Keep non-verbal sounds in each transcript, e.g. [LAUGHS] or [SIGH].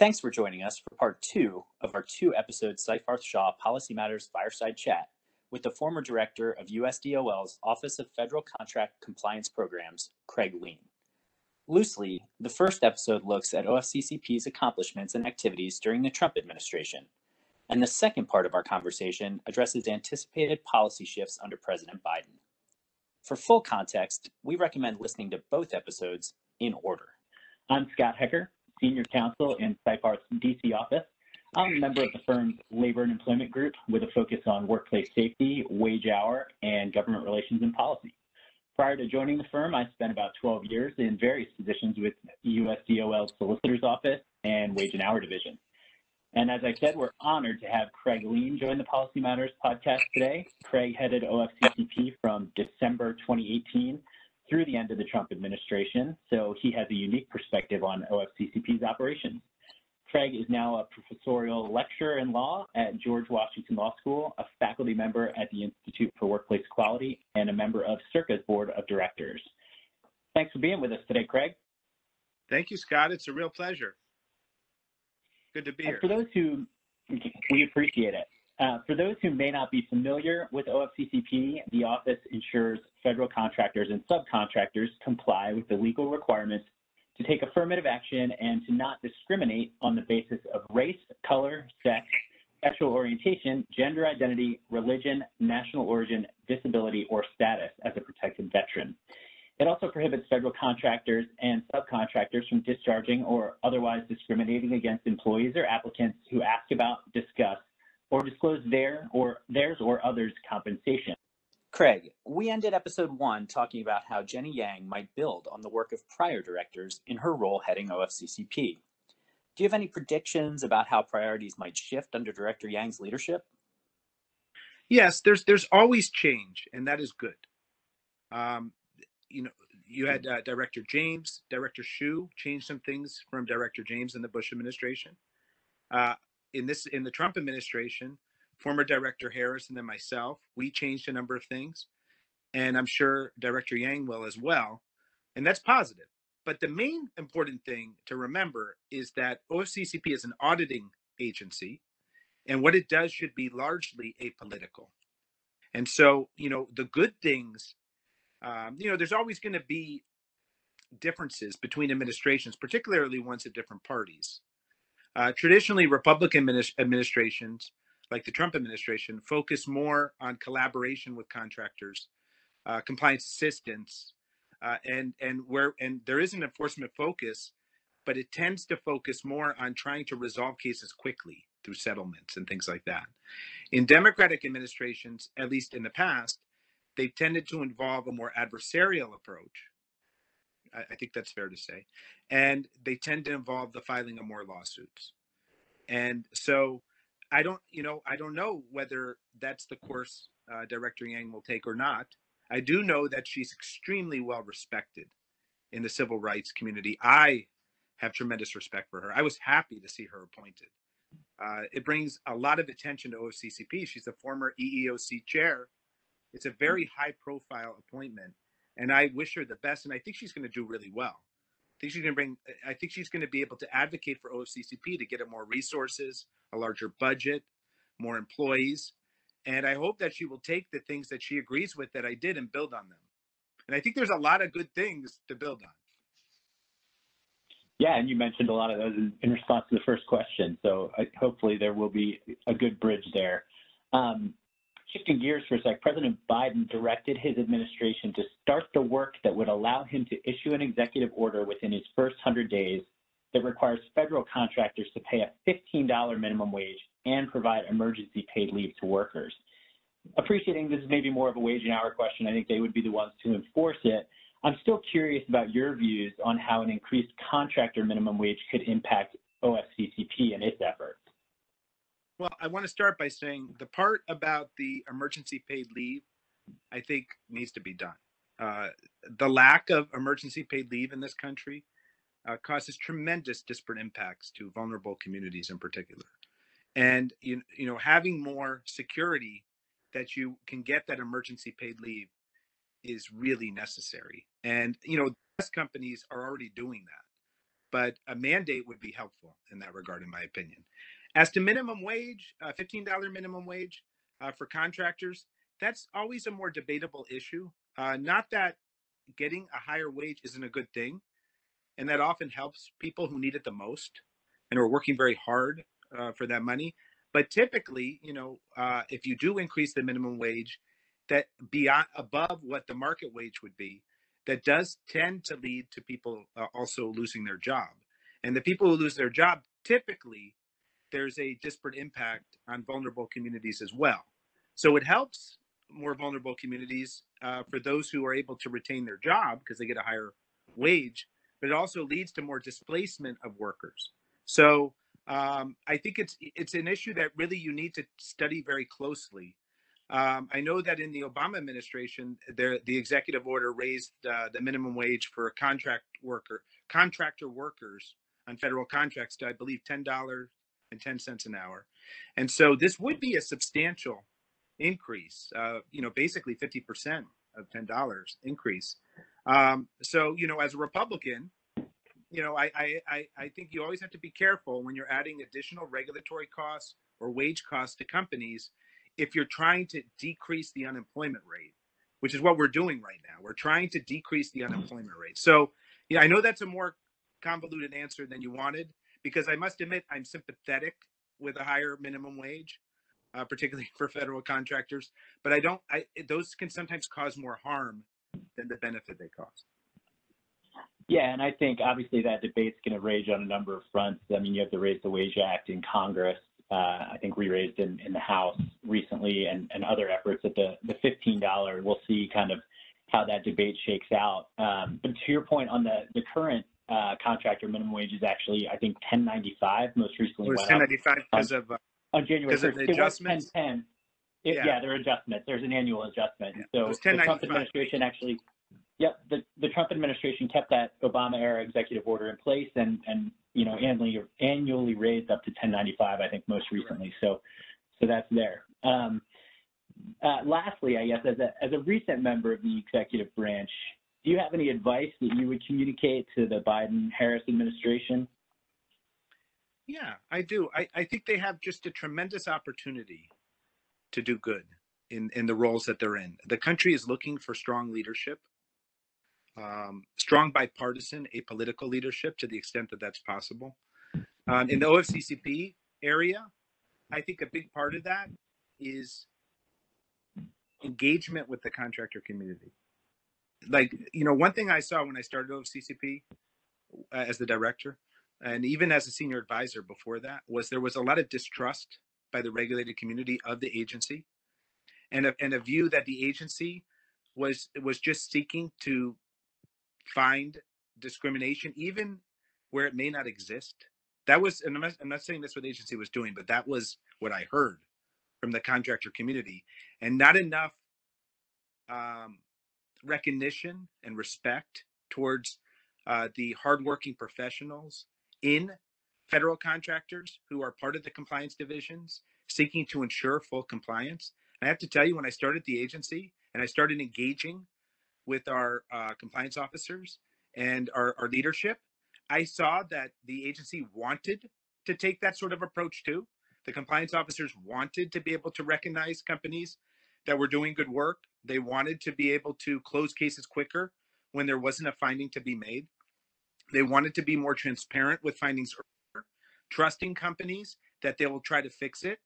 Thanks for joining us for part two of our two episode Seyfarth Shaw Policy Matters Fireside Chat with the former director of USDOL's Office of Federal Contract Compliance Programs, Craig Leen. Loosely, the first episode looks at OFCCP's accomplishments and activities during the Trump administration, and the second part of our conversation addresses anticipated policy shifts under President Biden. For full context, we recommend listening to both episodes in order. I'm Scott Hecker, Senior Counsel in Seyfarth's DC office. I'm a member of the firm's Labor and Employment Group with a focus on workplace safety, wage hour, and government relations and policy. Prior to joining the firm, I spent about 12 years in various positions with USDOL's Solicitor's Office and Wage and Hour Division. And as I said, we're honored to have Craig Leen join the Policy Matters podcast today. Craig headed OFCCP from December 2018 through the end of the Trump administration, so he has a unique perspective on OFCCP's operations. Craig is now a professorial lecturer in law at George Washington Law School, a faculty member at the Institute for Workplace Equality, and a member of CIRCA's Board of Directors. Thanks for being with us today, Craig. Thank you, Scott. It's a real pleasure. Good to be here. for those who, we appreciate it. Uh, for those who may not be familiar with OFCCP, the office ensures federal contractors and subcontractors comply with the legal requirements to take affirmative action and to not discriminate on the basis of race, color, sex, sexual orientation, gender identity, religion, national origin, disability, or status as a protected veteran. It also prohibits federal contractors and subcontractors from discharging or otherwise discriminating against employees or applicants who ask about, discuss, or disclose their or theirs or others' compensation. Craig, we ended episode one talking about how Jenny Yang might build on the work of prior directors in her role heading OFCCP. Do you have any predictions about how priorities might shift under Director Yang's leadership? Yes, there's there's always change, and that is good. Um, you know, you had uh, Director James, Director Shiu changed some things from Director James in the Bush administration. Uh, in this in the Trump administration, former Director Harris and then myself, we changed a number of things, and I'm sure Director Yang will as well, and that's positive. But the main important thing to remember is that OCCP is an auditing agency, and what it does should be largely apolitical. And so, you know, the good things, um, you know, there's always going to be differences between administrations, particularly ones of different parties. Uh, traditionally, Republican administrations, like the Trump administration, focus more on collaboration with contractors, uh, compliance assistance, uh, and and where and there is an enforcement focus, but it tends to focus more on trying to resolve cases quickly through settlements and things like that. In Democratic administrations, at least in the past, they tended to involve a more adversarial approach, I, I think that's fair to say. And they tend to involve the filing of more lawsuits. And so I don't, you know, I don't know whether that's the course uh, Director Yang will take or not. I do know that she's extremely well respected in the civil rights community. I have tremendous respect for her. I was happy to see her appointed. Uh, it brings a lot of attention to OFCCP. She's a former EEOC chair. It's a very high profile appointment and I wish her the best. And I think she's going to do really well. I think she's going to bring. I think she's going to be able to advocate for OFCCP to get more resources, a larger budget, more employees, and I hope that she will take the things that she agrees with that I did and build on them. And I think there's a lot of good things to build on. Yeah, and you mentioned a lot of those in, in response to the first question. So uh, hopefully there will be a good bridge there. Um, shifting gears for a sec, President Biden directed his administration to start the work that would allow him to issue an executive order within his first 100 days that requires federal contractors to pay a $15 minimum wage and provide emergency paid leave to workers. Appreciating this is maybe more of a wage and hour question, I think they would be the ones to enforce it. I'm still curious about your views on how an increased contractor minimum wage could impact OFCCP and its efforts. Well, I want to start by saying the part about the emergency paid leave, I think needs to be done. Uh, the lack of emergency paid leave in this country uh, causes tremendous disparate impacts to vulnerable communities in particular. And you, you know, having more security that you can get that emergency paid leave is really necessary. And you know, best companies are already doing that. but a mandate would be helpful in that regard, in my opinion. As to minimum wage, uh, $15 minimum wage uh, for contractors, that's always a more debatable issue. Uh, not that getting a higher wage isn't a good thing, and that often helps people who need it the most and are working very hard uh, for that money. But typically, you know, uh, if you do increase the minimum wage, that beyond above what the market wage would be, that does tend to lead to people uh, also losing their job. And the people who lose their job, typically, there's a disparate impact on vulnerable communities as well. So it helps more vulnerable communities uh, for those who are able to retain their job because they get a higher wage, but it also leads to more displacement of workers. So um, I think it's it's an issue that really you need to study very closely. Um, I know that in the Obama administration, the the executive order raised uh, the minimum wage for contract worker contractor workers on federal contracts to I believe ten dollars and ten cents an hour, and so this would be a substantial increase. Uh, you know, basically fifty percent of ten dollars increase. Um, so you know, as a Republican, you know, I, I, I think you always have to be careful when you're adding additional regulatory costs or wage costs to companies if you're trying to decrease the unemployment rate, which is what we're doing right now. We're trying to decrease the unemployment rate. So, yeah, I know that's a more convoluted answer than you wanted because I must admit I'm sympathetic with a higher minimum wage, uh, particularly [LAUGHS] for federal contractors. But I don't. I those can sometimes cause more harm than the benefit they cause. Yeah, and I think obviously that debate's going to rage on a number of fronts. I mean, you have the Raise the Wage Act in Congress. Uh, I think we raised in, in the House recently, and, and other efforts at the the $15. We'll see kind of how that debate shakes out. Um, but to your point on the the current uh, contractor minimum wage is actually I think 10.95 most recently. It was 10.95 because of uh, on January 1st. Of the adjustments. 10, it, yeah. yeah, there are adjustments. There's an annual adjustment. Yeah. So the Trump administration actually Yep, the, the Trump administration kept that Obama era executive order in place and, and you know annually annually raised up to 1095 I think most recently. So so that's there. Um, uh, lastly, I guess as a as a recent member of the executive branch, do you have any advice that you would communicate to the Biden Harris administration? Yeah, I do. I, I think they have just a tremendous opportunity to do good in, in the roles that they're in. The country is looking for strong leadership um, strong bipartisan apolitical leadership to the extent that that's possible. Um, in the OFCCP area, I think a big part of that is engagement with the contractor community. Like, you know, one thing I saw when I started OFCCP uh, as the director, and even as a senior advisor before that, was there was a lot of distrust by the regulated community of the agency, and a, and a view that the agency was was just seeking to find discrimination, even where it may not exist. That was, and I'm not, I'm not saying that's what the agency was doing, but that was what I heard from the contractor community, and not enough um, recognition and respect towards uh, the hardworking professionals in federal contractors who are part of the compliance divisions seeking to ensure full compliance. I have to tell you, when I started the agency and I started engaging with our uh, compliance officers and our, our leadership, I saw that the agency wanted to take that sort of approach too. The compliance officers wanted to be able to recognize companies that were doing good work. They wanted to be able to close cases quicker when there wasn't a finding to be made. They wanted to be more transparent with findings earlier, trusting companies that they will try to fix it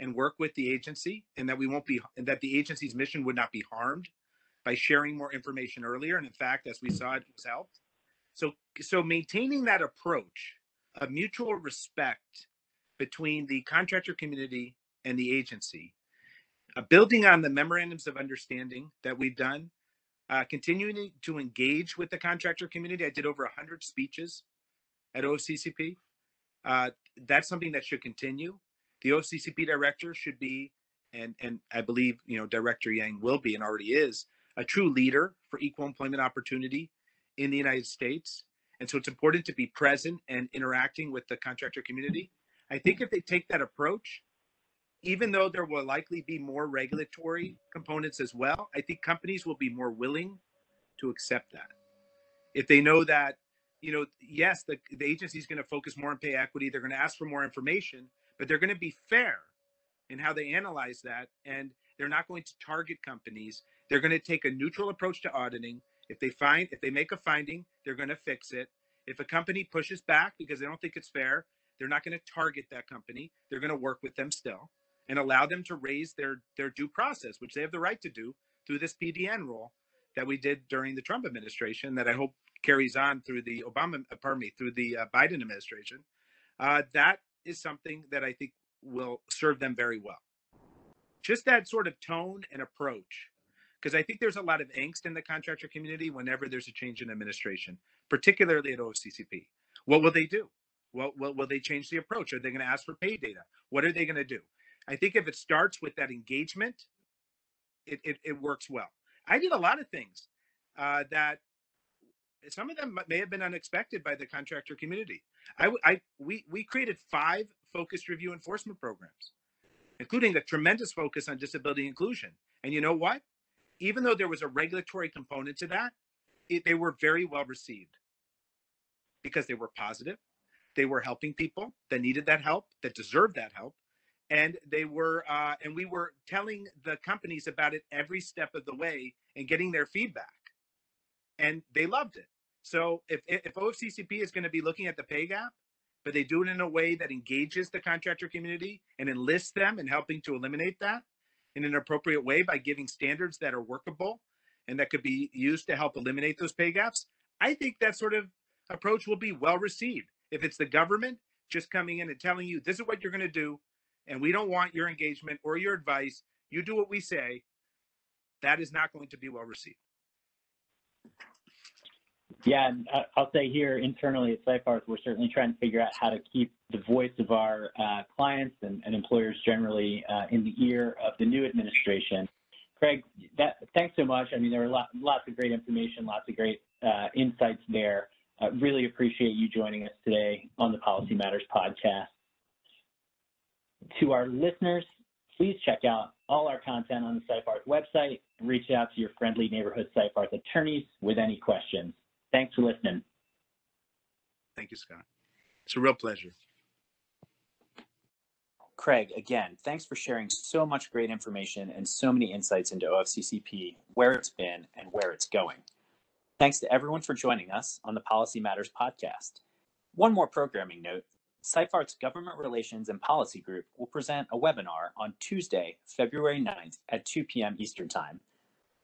and work with the agency and that we won't be and that the agency's mission would not be harmed by sharing more information earlier. And in fact, as we saw, it was helped. So, so maintaining that approach of mutual respect between the contractor community and the agency, uh, building on the memorandums of understanding that we've done, uh, continuing to engage with the contractor community. I did over 100 speeches at OCCP. Uh, that's something that should continue. The OCCP director should be, and and I believe you know Director Yang will be and already is a true leader for equal employment opportunity in the United States. And so it's important to be present and interacting with the contractor community. I think if they take that approach, even though there will likely be more regulatory components as well, I think companies will be more willing to accept that. If they know that you know, yes, the, the agency is going to focus more on pay equity. They're going to ask for more information, but they're going to be fair in how they analyze that. And they're not going to target companies. They're going to take a neutral approach to auditing. If they find, if they make a finding, they're going to fix it. If a company pushes back because they don't think it's fair, they're not going to target that company. They're going to work with them still and allow them to raise their their due process, which they have the right to do through this PDN rule that we did during the Trump administration. That I hope carries on through the Obama, uh, pardon me, through the uh, Biden administration. Uh, that is something that I think will serve them very well. Just that sort of tone and approach, because I think there's a lot of angst in the contractor community whenever there's a change in administration, particularly at OCCP. What will they do? Well, will, will they change the approach? Are they going to ask for pay data? What are they going to do? I think if it starts with that engagement, it, it, it works well. I did a lot of things uh, that some of them may have been unexpected by the contractor community. I, I we we created five focused review enforcement programs, including a tremendous focus on disability inclusion. And you know what? Even though there was a regulatory component to that, it, they were very well received because they were positive. They were helping people that needed that help, that deserved that help, and they were uh, and we were telling the companies about it every step of the way and getting their feedback. And they loved it. So if if ofccp is going to be looking at the pay gap but they do it in a way that engages the contractor community and enlists them in helping to eliminate that in an appropriate way by giving standards that are workable and that could be used to help eliminate those pay gaps i think that sort of approach will be well received. If it's the government just coming in and telling you this is what you're going to do and we don't want your engagement or your advice. You do what we say. That is not going to be well received. Yeah, and uh, I'll say here internally at Seyfarth, we're certainly trying to figure out how to keep the voice of our uh, clients and, and, employers generally uh, in the ear of the new administration. Craig, that, thanks so much. I mean, there were lot, lots of great information, lots of great uh, insights there. really appreciate you joining us today on the Policy Matters podcast. To our listeners, please check out all our content on the Seyfarth website and reach out to your friendly neighborhood Seyfarth attorneys with any questions. Thanks for listening. Thank you, Scott. It's a real pleasure. Craig, again, thanks for sharing so much great information and so many insights into OFCCP, where it's been, and where it's going. Thanks to everyone for joining us on the Policy Matters podcast. One more programming note Seyfarth's Government Relations and Policy Group will present a webinar on Tuesday, February 9th at 2 p.m. Eastern Time.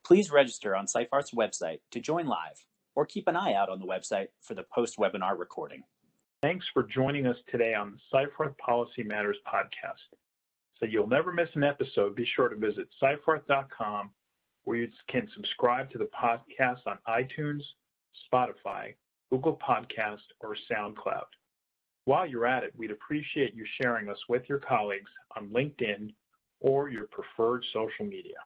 Please register on Seyfarth's website to join live or keep an eye out on the website for the post-webinar recording. Thanks for joining us today on the Seyfarth Policy Matters podcast. So you'll never miss an episode, be sure to visit seyfarth.com where you can subscribe to the podcast on iTunes, Spotify, Google Podcast, or SoundCloud. While you're at it, we'd appreciate you sharing us with your colleagues on LinkedIn or your preferred social media.